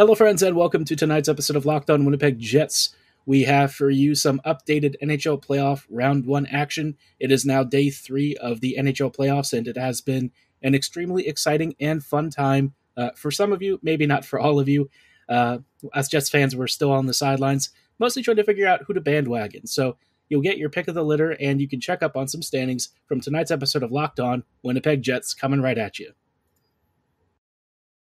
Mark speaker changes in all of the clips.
Speaker 1: Hello, friends, and welcome to tonight's episode of Locked On Winnipeg Jets. We have for you some updated NHL playoff round one action. It is now day three of the NHL playoffs, and it has been an extremely exciting and fun time uh, for some of you, maybe not for all of you. Uh, as Jets fans, we're still on the sidelines, mostly trying to figure out who to bandwagon. So you'll get your pick of the litter, and you can check up on some standings from tonight's episode of Locked On Winnipeg Jets coming right at you.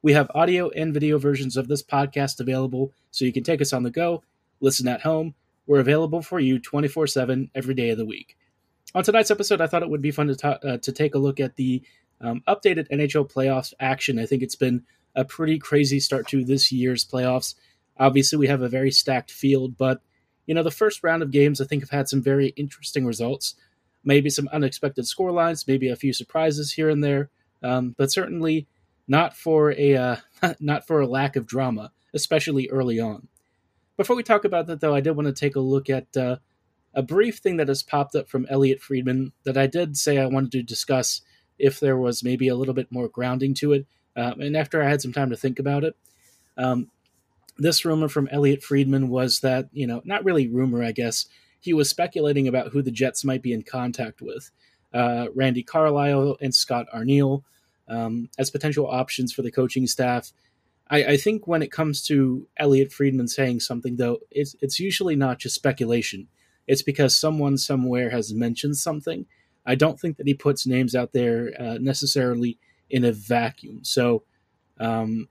Speaker 1: We have audio and video versions of this podcast available so you can take us on the go, listen at home. We're available for you 24 7 every day of the week. On tonight's episode, I thought it would be fun to, uh, to take a look at the um, updated NHL playoffs action. I think it's been a pretty crazy start to this year's playoffs. Obviously, we have a very stacked field, but you know the first round of games I think have had some very interesting results. Maybe some unexpected score lines, maybe a few surprises here and there, um, but certainly not for a uh, not for a lack of drama, especially early on. Before we talk about that, though, I did want to take a look at uh, a brief thing that has popped up from Elliot Friedman that I did say I wanted to discuss if there was maybe a little bit more grounding to it. Uh, and after I had some time to think about it, um, this rumor from Elliot Friedman was that, you know, not really rumor, I guess, he was speculating about who the Jets might be in contact with. Uh, Randy Carlyle and Scott Arniel um, as potential options for the coaching staff. I, I, think when it comes to Elliot Friedman saying something, though, it's, it's usually not just speculation. It's because someone somewhere has mentioned something. I don't think that he puts names out there uh, necessarily in a vacuum. So, um,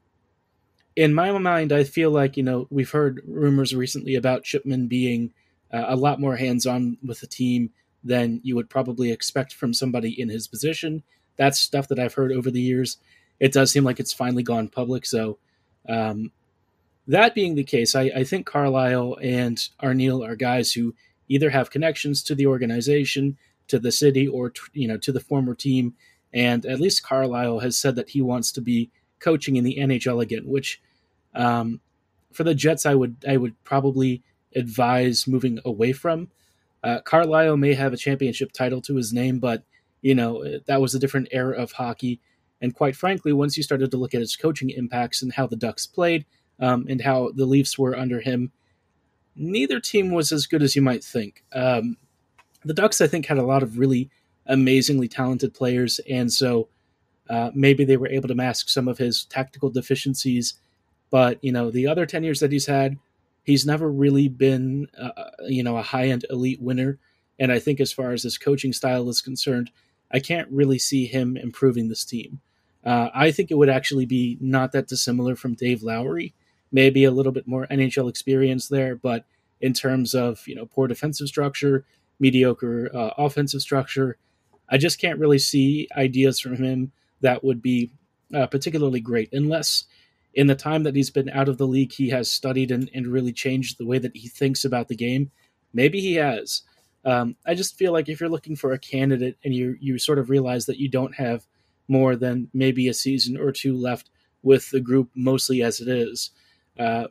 Speaker 1: in my mind, I feel like, you know, we've heard rumors recently about Chipman being uh, a lot more hands on with the team than you would probably expect from somebody in his position that's stuff that I've heard over the years. It does seem like it's finally gone public. So, um, that being the case, I, I think Carlyle and Arniel are guys who either have connections to the organization, to the city, or you know to the former team. And at least Carlyle has said that he wants to be coaching in the NHL again, which um, for the Jets, I would I would probably advise moving away from. Uh, Carlyle may have a championship title to his name, but you know, that was a different era of hockey. And quite frankly, once you started to look at his coaching impacts and how the Ducks played um, and how the Leafs were under him, neither team was as good as you might think. Um, the Ducks, I think, had a lot of really amazingly talented players, and so uh, maybe they were able to mask some of his tactical deficiencies. But you know, the other ten years that he's had, he's never really been, uh, you know, a high end elite winner. And I think as far as his coaching style is concerned, I can't really see him improving this team. Uh, I think it would actually be not that dissimilar from Dave Lowry, maybe a little bit more NHL experience there, but in terms of you know poor defensive structure, mediocre uh, offensive structure, I just can't really see ideas from him that would be uh, particularly great unless in the time that he's been out of the league he has studied and, and really changed the way that he thinks about the game. Maybe he has. Um, I just feel like if you're looking for a candidate and you you sort of realize that you don't have more than maybe a season or two left with the group, mostly as it is, uh,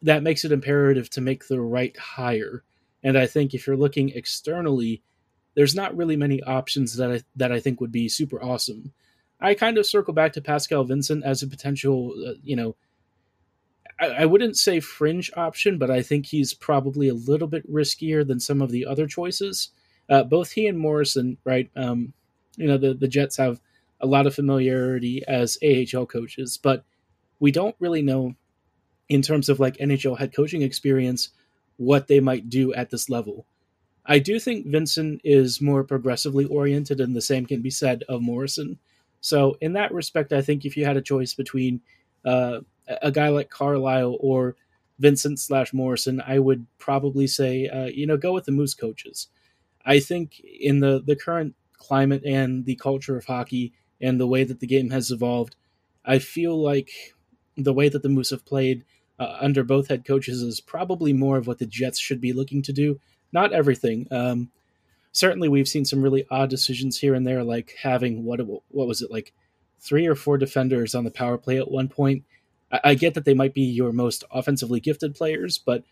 Speaker 1: that makes it imperative to make the right hire. And I think if you're looking externally, there's not really many options that I, that I think would be super awesome. I kind of circle back to Pascal Vincent as a potential, uh, you know, I, I wouldn't say fringe option, but I think he's probably a little bit riskier than some of the other choices. Uh, both he and Morrison, right? Um, you know, the, the Jets have a lot of familiarity as AHL coaches, but we don't really know in terms of like NHL head coaching experience, what they might do at this level. I do think Vincent is more progressively oriented, and the same can be said of Morrison. So, in that respect, I think if you had a choice between uh, a guy like Carlyle or Vincent slash Morrison, I would probably say, uh, you know, go with the Moose coaches. I think in the the current climate and the culture of hockey and the way that the game has evolved, I feel like the way that the Moose have played uh, under both head coaches is probably more of what the Jets should be looking to do. Not everything. Um, certainly, we've seen some really odd decisions here and there, like having what what was it like three or four defenders on the power play at one point. I, I get that they might be your most offensively gifted players, but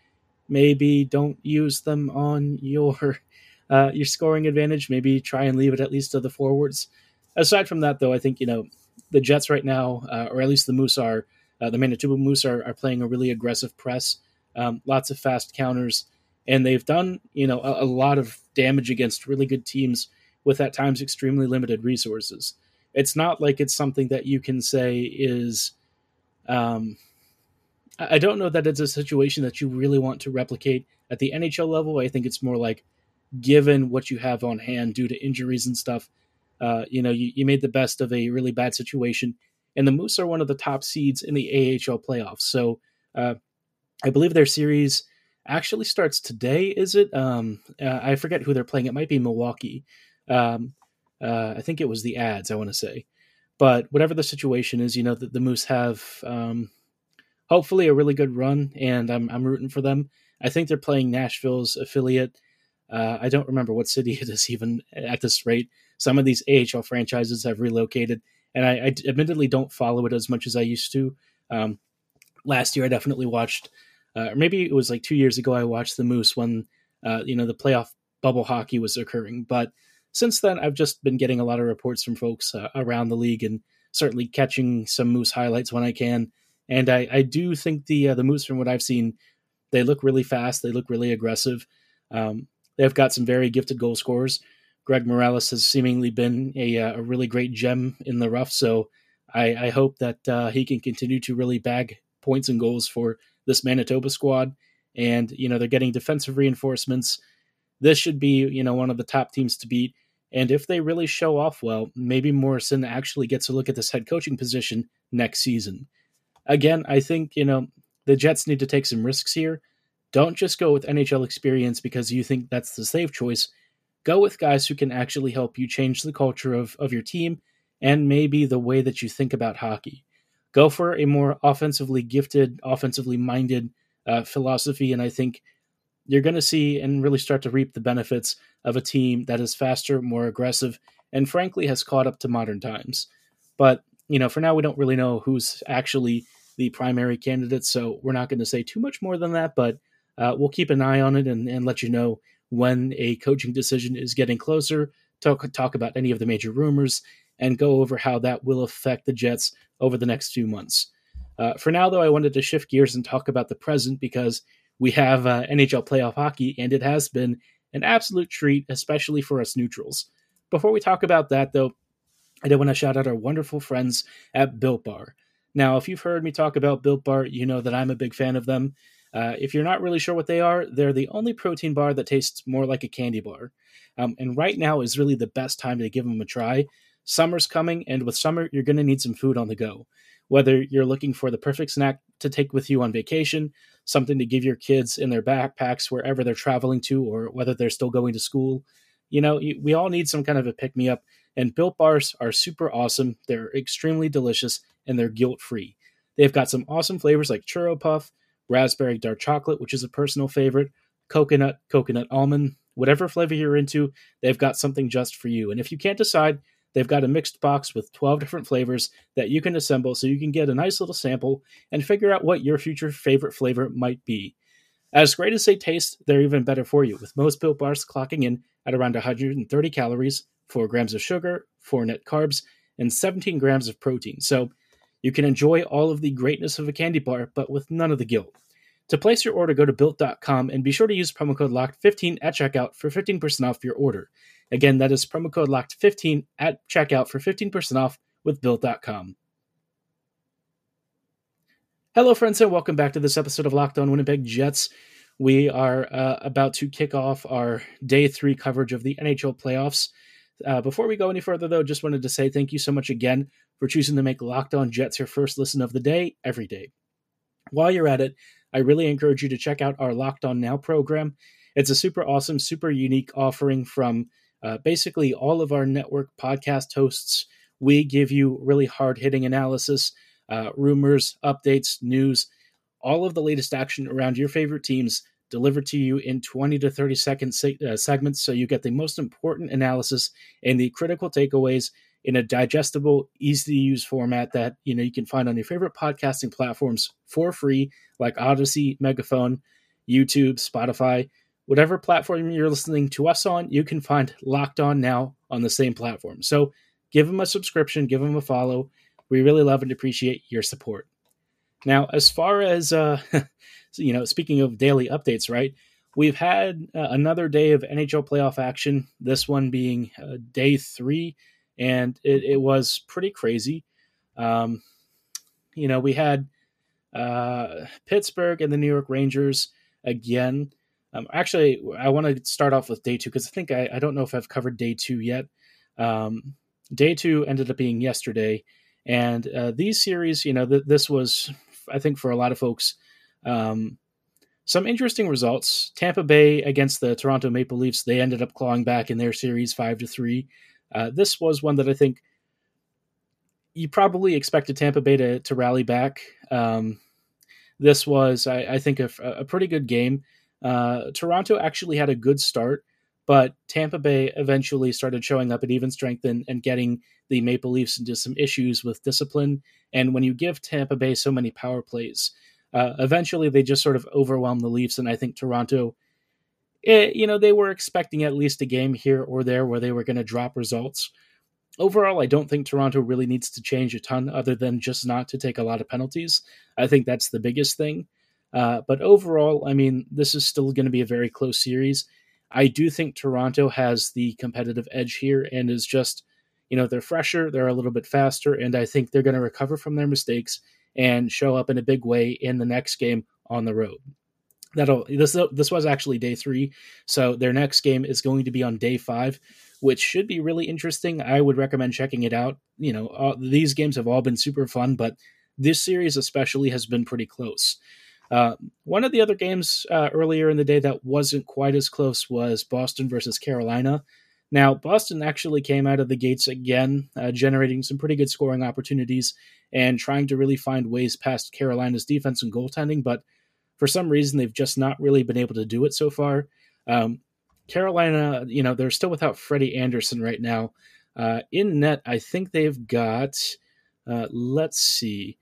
Speaker 1: maybe don't use them on your uh, your scoring advantage. Maybe try and leave it at least to the forwards. Aside from that, though, I think you know the Jets right now, uh, or at least the Moose are uh, the Manitoba Moose are, are playing a really aggressive press, um, lots of fast counters, and they've done you know a, a, lot of damage against really good teams with at times extremely limited resources. It's not like it's something that you can say is. Um, I don't know that it's a situation that you really want to replicate at the NHL level. I think it's more like, given what you have on hand due to injuries and stuff, uh, you know, you, you made the best of a really bad situation and the Moose are one of the top seeds in the AHL playoffs. So uh, I believe their series actually starts today. Is it? Um, uh, I forget who they're playing. It might be Milwaukee. Um, uh, I think it was the Ads. I want to say, but whatever the situation is, you know that the Moose have um, hopefully a really good run, and I'm I'm rooting for them. I think they're playing Nashville's affiliate. Uh, I don't remember what city it is even at this rate. Some of these AHL franchises have relocated and I, I, admittedly don't follow it as much as I used to. Um, last year, I definitely watched, uh, or maybe it was like two years ago, I watched the Moose when uh, you know the playoff bubble hockey was occurring. But since then, I've just been getting a lot of reports from folks uh, around the league and certainly catching some Moose highlights when I can. And I, I do think the uh, the Moose, from what I've seen, they look really fast. They look really aggressive. Um, they've got some very gifted goal scorers. Greg Meireles has seemingly been a, uh, a really great gem in the rough. So I, I hope that uh, he can continue to really bag points and goals for this Manitoba squad. And, you know, they're getting defensive reinforcements. This should be, you know, one of the top teams to beat. And if they really show off well, maybe Morrison actually gets a look at this head coaching position next season. Again, I think, you know, the Jets need to take some risks here. Don't just go with NHL experience because you think that's the safe choice go with guys who can actually help you change the culture of, of your team and maybe the way that you think about hockey. Go for a more offensively gifted, offensively minded uh, philosophy, and I think you're going to see and really start to reap the benefits of a team that is faster, more aggressive, and frankly has caught up to modern times. But, you know, for now, we don't really know who's actually the primary candidate, so we're not going to say too much more than that, but uh, we'll keep an eye on it and, and let you know when a coaching decision is getting closer, talk, talk about any of the major rumors, and go over how that will affect the Jets over the next few months. Uh, for now, though, I wanted to shift gears and talk about the present because we have uh, NHL playoff hockey, and it has been an absolute treat, especially for us neutrals. Before we talk about that, though, I did want to shout out our wonderful friends at Built Bar. Now, if you've heard me talk about Built Bar, you know that I'm a big fan of them. Uh, if you're not really sure what they are, they're the only protein bar that tastes more like a candy bar. Um, and right now is really the best time to give them a try. Summer's coming, and with summer, you're going to need some food on the go. Whether you're looking for the perfect snack to take with you on vacation, something to give your kids in their backpacks wherever they're traveling to, or whether they're still going to school, you know, we all need some kind of a pick me up. And built bars are super awesome. They're extremely delicious and they're guilt free. They've got some awesome flavors like churro puff, raspberry dark chocolate, which is a personal favorite, coconut, coconut almond, whatever flavor you're into, they've got something just for you. And if you can't decide, they've got a mixed box with 12 different flavors that you can assemble so you can get a nice little sample and figure out what your future favorite flavor might be. As great as they taste, they're even better for you, with most built bars clocking in at around 130 calories, 4 grams of sugar, 4 net carbs, and 17 grams of protein. So you can enjoy all of the greatness of a candy bar, but with none of the guilt. To place your order, go to built.com and be sure to use promo code LOCKED15 at checkout for 15% off your order. Again, that is promo code LOCKED15 at checkout for 15% off with built.com. Hello, friends, and welcome back to this episode of Locked On Winnipeg Jets. We are uh, about to kick off our day three coverage of the NHL playoffs. Uh, before we go any further, though, just wanted to say thank you so much again for choosing to make Locked On Jets your first listen of the day every day. While you're at it, I really encourage you to check out our Locked On Now program. It's a super awesome, super unique offering from uh, basically all of our network podcast hosts. We give you really hard hitting analysis uh, rumors, updates, news, all of the latest action around your favorite teams delivered to you in 20 to 30 second se- uh, segments so you get the most important analysis and the critical takeaways in a digestible easy to use format that you know you can find on your favorite podcasting platforms for free like Audacy, Megaphone, YouTube, Spotify, whatever platform you're listening to us on, you can find Locked On now on the same platform. So give them a subscription, give them a follow we really love and appreciate your support. Now, as far as uh, you know, speaking of daily updates, right? We've had uh, another day of NHL playoff action. This one being uh, day three, and it, it, was pretty crazy. Um, you know, we had uh, Pittsburgh and the New York Rangers again. Um, actually, I want to start off with day two because I think I, I, don't know if I've covered day two yet. Um, day two ended up being yesterday, and uh, these series, you know, th- this was, I think, for a lot of folks, um, some interesting results. Tampa Bay against the Toronto Maple Leafs, they ended up clawing back in their series five to three. Uh, this was one that I think you probably expected Tampa Bay to, to rally back. Um, this was, I, I think, a, a, pretty good game. Uh, Toronto actually had a good start, but Tampa Bay eventually started showing up at even strength and, and getting the Maple Leafs into some issues with discipline. And when you give Tampa Bay so many power plays, uh, eventually they just sort of overwhelm the Leafs. And I think Toronto, it, eh, you know, they were expecting at least a game here or there where they were going to drop results. Overall, I don't think Toronto really needs to change a ton other than just not to take a lot of penalties. I think that's the biggest thing. Uh, but overall, I mean, this is still going to be a very close series. I do think Toronto has the competitive edge here and is just, you know, they're fresher, they're a little bit faster, and I think they're going to recover from their mistakes and show up in a big way in the next game on the road. That'll this this was actually day three, so their next game is going to be on day five, which should be really interesting. I would recommend checking it out. You know, all, these games have all been super fun, but this series especially has been pretty close. Uh, one of the other games uh, earlier in the day that wasn't quite as close was Boston versus Carolina. Now, Boston actually came out of the gates again, uh, generating some pretty good scoring opportunities and trying to really find ways past Carolina's defense and goaltending, but for some reason, they've just not really been able to do it so far. Um, Carolina, you know, they're still without Freddie Andersen right now. Uh, in net, I think they've got, uh, let's see,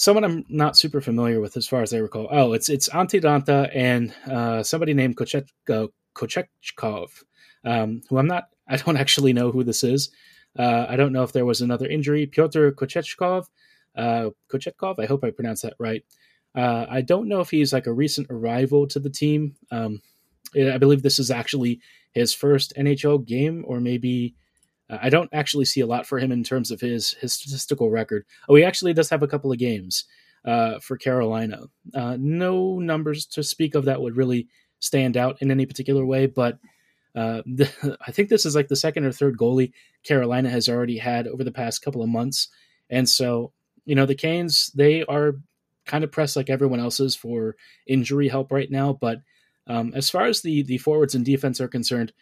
Speaker 1: someone I'm not super familiar with as far as I recall. Oh, it's it's Antti Raanta and uh, somebody named Kochet, uh, um, who I'm not. I don't actually know who this is. Uh, I don't know if there was another injury. Pyotr Kochechkov, uh, Kochetkov. I hope I pronounced that right. Uh, I don't know if he's like a recent arrival to the team. Um, I believe this is actually his first NHL game, or maybe I don't actually see a lot for him in terms of his his statistical record. Oh, he actually does have a couple of games uh, for Carolina. Uh, no numbers to speak of that would really stand out in any particular way, but uh, the, I think this is like the second or third goalie Carolina has already had over the past couple of months, and so you know the Canes they are kind of pressed like everyone else is for injury help right now, but um, as far as the the forwards and defense are concerned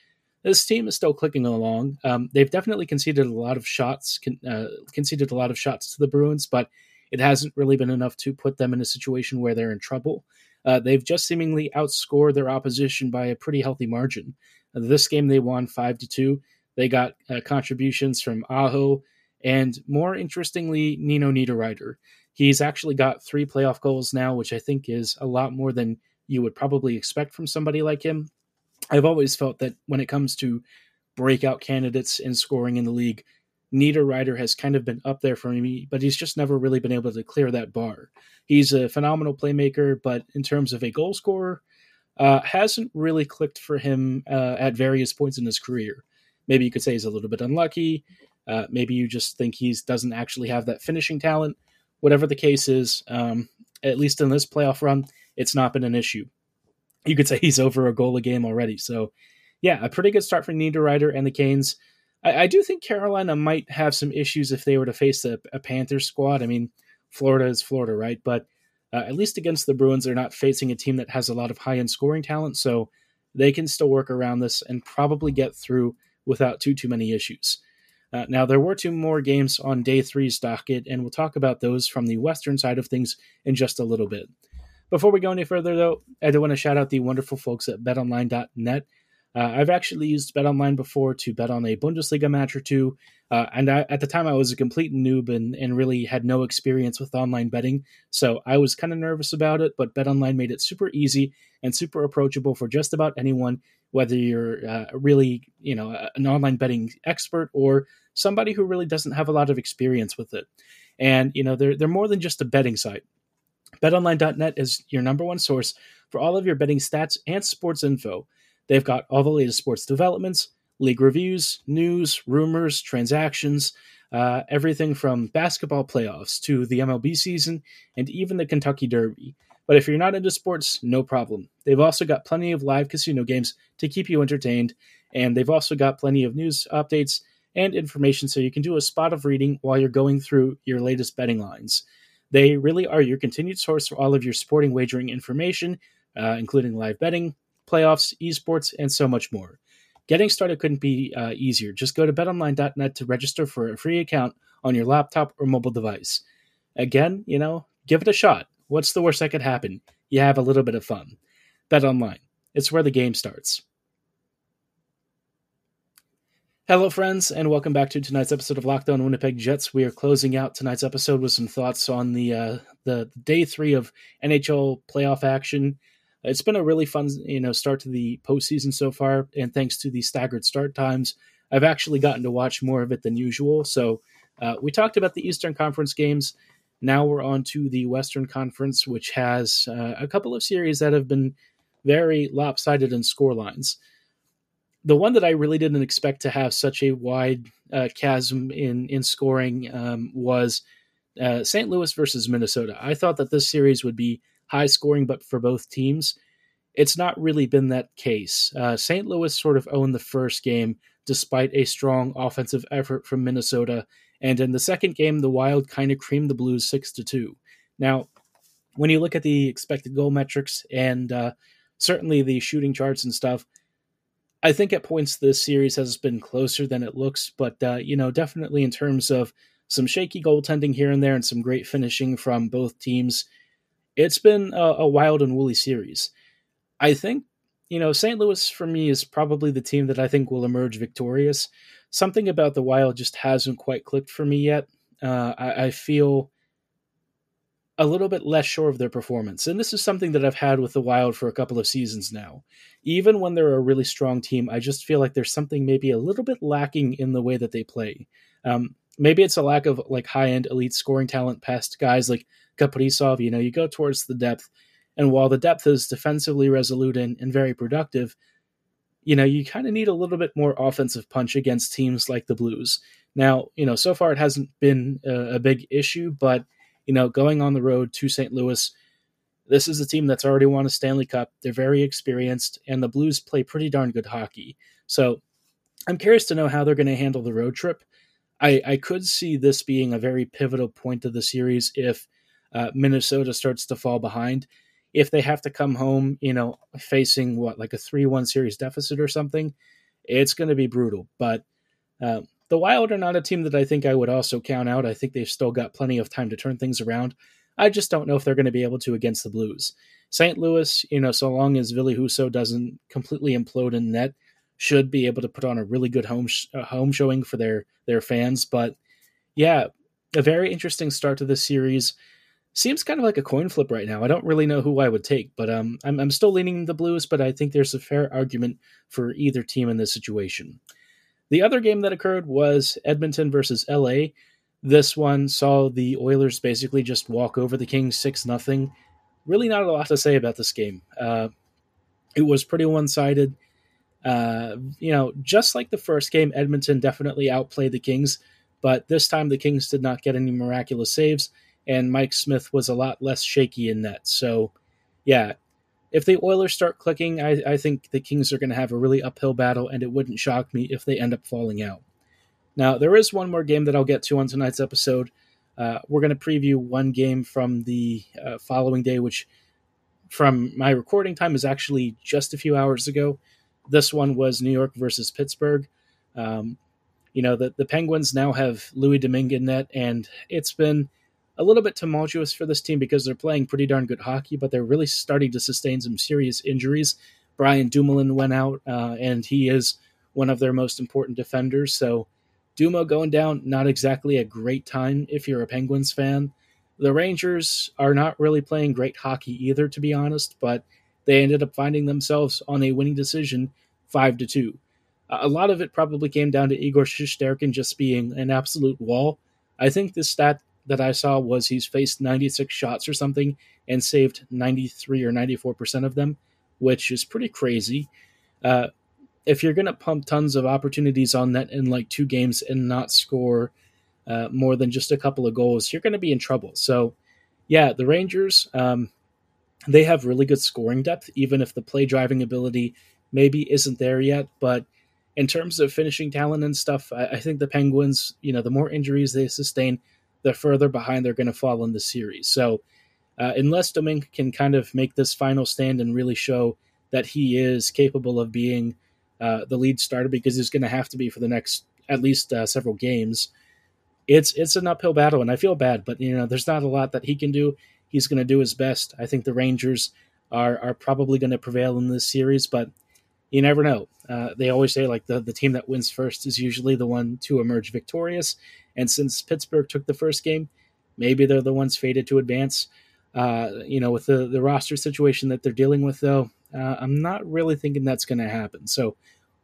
Speaker 1: this team is still clicking along. Um, they've definitely conceded a lot of shots, con- uh, conceded a lot of shots to the Bruins, but it hasn't really been enough to put them in a situation where they're in trouble. Uh, they've just seemingly outscored their opposition by a pretty healthy margin. Uh, this game they won five to two. They got uh, contributions from Aho and, more interestingly, Nino Niederreiter. He's actually got three playoff goals now, which I think is a lot more than you would probably expect from somebody like him. I've always felt that when it comes to breakout candidates in scoring in the league, Niederreiter has kind of been up there for me, but he's just never really been able to clear that bar. He's a phenomenal playmaker, but in terms of a goal scorer, uh, hasn't really clicked for him uh, at various points in his career. Maybe you could say he's a little bit unlucky. Uh, maybe you just think he doesn't actually have that finishing talent. whatever the case is, um, at least in this playoff run, it's not been an issue. You could say he's over a goal a game already. So, yeah, a pretty good start for Niederreiter and the Canes. I, I, do think Carolina might have some issues if they were to face a, a Panthers squad. I mean, Florida is Florida, right? But uh, at least against the Bruins, they're not facing a team that has a lot of high end scoring talent. So they can still work around this and probably get through without too too many issues. Uh, now there were two more games on day three's docket, and we'll talk about those from the western side of things in just a little bit. Before we go any further, though, I do want to shout out the wonderful folks at BetOnline.net. Uh, I've actually used BetOnline before to bet on a Bundesliga match or two, uh, and I, at the time I was a complete noob and, and really had no experience with online betting, so I was kind of nervous about it. But BetOnline made it super easy and super approachable for just about anyone, whether you're uh, really you know an online betting expert or somebody who really doesn't have a lot of experience with it. And you know they're they're more than just a betting site. BetOnline.net is your number one source for all of your betting stats and sports info. They've got all the latest sports developments, league reviews, news, rumors, transactions, uh, everything from basketball playoffs to the MLB season and even the Kentucky Derby. But if you're not into sports, no problem. They've also got plenty of live casino games to keep you entertained, and they've also got plenty of news updates and information so you can do a spot of reading while you're going through your latest betting lines. They really are your continued source for all of your sporting wagering information, uh, including live betting, playoffs, esports, and so much more. Getting started couldn't be uh, easier. Just go to betonline.net to register for a free account on your laptop or mobile device. Again, you know, give it a shot. What's the worst that could happen? You have a little bit of fun. Bet online. It's where the game starts. Hello, friends, and welcome back to tonight's episode of Locked On Winnipeg Jets. We are closing out tonight's episode with some thoughts on the uh, the day three of NHL playoff action. It's been a really fun, you know, start to the postseason so far, and thanks to the staggered start times, I've actually gotten to watch more of it than usual. So uh, we talked about the Eastern Conference games. Now we're on to the Western Conference, which has uh, a couple of series that have been very lopsided in score lines. The one that I really didn't expect to have such a wide uh, chasm in in scoring um, was uh, St. Louis versus Minnesota. I thought that this series would be high scoring, but for both teams, it's not really been that case. Uh, St. Louis sort of owned the first game despite a strong offensive effort from Minnesota, and in the second game, the Wild kind of creamed the Blues six to two. Now, when you look at the expected goal metrics and uh, certainly the shooting charts and stuff, I think at points this series has been closer than it looks, but uh, you know, definitely in terms of some shaky goaltending here and there and some great finishing from both teams, it's been a, a wild and woolly series. I think, you know, St. Louis for me is probably the team that I think will emerge victorious. Something about the Wild just hasn't quite clicked for me yet. Uh, I, I feel a little bit less sure of their performance. And this is something that I've had with the Wild for a couple of seasons now. Even when they're a really strong team, I just feel like there's something maybe a little bit lacking in the way that they play. Um, maybe it's a lack of like high end elite scoring talent past guys like Kaprizov, you know, you go towards the depth. And while the depth is defensively resolute and, and very productive, you know, you kind of need a little bit more offensive punch against teams like the Blues. Now, you know, so far it hasn't been a, a big issue, but, you know, going on the road to St. Louis, this is a team that's already won a Stanley Cup. They're very experienced, and the Blues play pretty darn good hockey. So I'm curious to know how they're going to handle the road trip. I, I could see this being a very pivotal point of the series if uh, Minnesota starts to fall behind. If they have to come home, you know, facing what, like a 3 1 series deficit or something, it's going to be brutal. But uh, the Wild are not a team that I think I would also count out. I think they've still got plenty of time to turn things around. I just don't know if they're going to be able to against the Blues. St. Louis, you know, so long as Ville Husso doesn't completely implode in net, should be able to put on a really good home sh- uh, home showing for their their fans. But yeah, a very interesting start to the series seems kind of like a coin flip right now. I don't really know who I would take, but um, I'm, I'm still leaning the Blues, but I think there's a fair argument for either team in this situation. The other game that occurred was Edmonton versus LA. This one saw the Oilers basically just walk over the Kings 6 0. Really not a lot to say about this game. Uh, it was pretty one sided. Uh, you know, just like the first game, Edmonton definitely outplayed the Kings, but this time the Kings did not get any miraculous saves and Mike Smith was a lot less shaky in net. So, yeah, if the Oilers start clicking, I, I think the Kings are going to have a really uphill battle, and it wouldn't shock me if they end up falling out. Now, there is one more game that I'll get to on tonight's episode. Uh, we're going to preview one game from the uh, following day, which from my recording time is actually just a few hours ago. This one was New York versus Pittsburgh. Um, you know, the, the Penguins now have Louis Domingue in net, and it's been a little bit tumultuous for this team because they're playing pretty darn good hockey, but they're really starting to sustain some serious injuries. Brian Dumoulin went out, uh, and he is one of their most important defenders. So, Dumo going down, not exactly a great time if you're a Penguins fan. The Rangers are not really playing great hockey either, to be honest, but they ended up finding themselves on a winning decision, five to two. A lot of it probably came down to Igor Shesterkin just being an absolute wall. I think this stat that I saw was he's faced 96 shots or something and saved 93 or 94% of them, which is pretty crazy. Uh, if you're going to pump tons of opportunities on net in like two games and not score uh, more than just a couple of goals, you're going to be in trouble. So, yeah, the Rangers, um, they have really good scoring depth, even if the play driving ability maybe isn't there yet. But in terms of finishing talent and stuff, I, I think the Penguins, you know, the more injuries they sustain, the further behind they're going to fall in the series. So, uh, unless Domingue can kind of make this final stand and really show that he is capable of being uh, the lead starter, because he's going to have to be for the next at least uh, several games, it's it's an uphill battle, and I feel bad, but you know, there's not a lot that he can do. He's going to do his best. I think the Rangers are are probably going to prevail in this series, but you never know. Uh, they always say like the the team that wins first is usually the one to emerge victorious, and since Pittsburgh took the first game, maybe they're the ones fated to advance. Uh, you know, with the, the roster situation that they're dealing with, though, uh, I'm not really thinking that's going to happen. So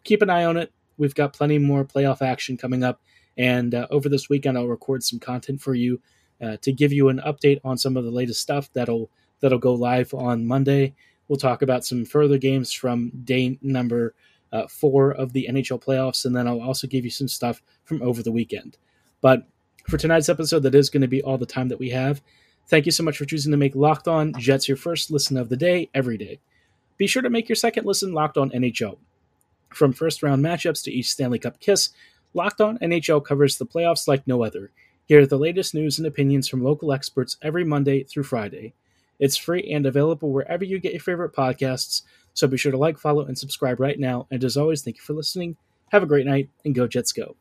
Speaker 1: keep an eye on it. We've got plenty more playoff action coming up. And uh, over this weekend, I'll record some content for you uh, to give you an update on some of the latest stuff that'll that'll go live on Monday. We'll talk about some further games from day number uh, four of the NHL playoffs, and then I'll also give you some stuff from over the weekend. But for tonight's episode, that is going to be all the time that we have. Thank you so much for choosing to make Locked On Jets your first listen of the day every day. Be sure to make your second listen Locked On NHL. From first round matchups to each Stanley Cup kiss, Locked On NHL covers the playoffs like no other. Hear the latest news and opinions from local experts every Monday through Friday. It's free and available wherever you get your favorite podcasts, so be sure to like, follow, and subscribe right now. And as always, thank you for listening. Have a great night, and go Jets go.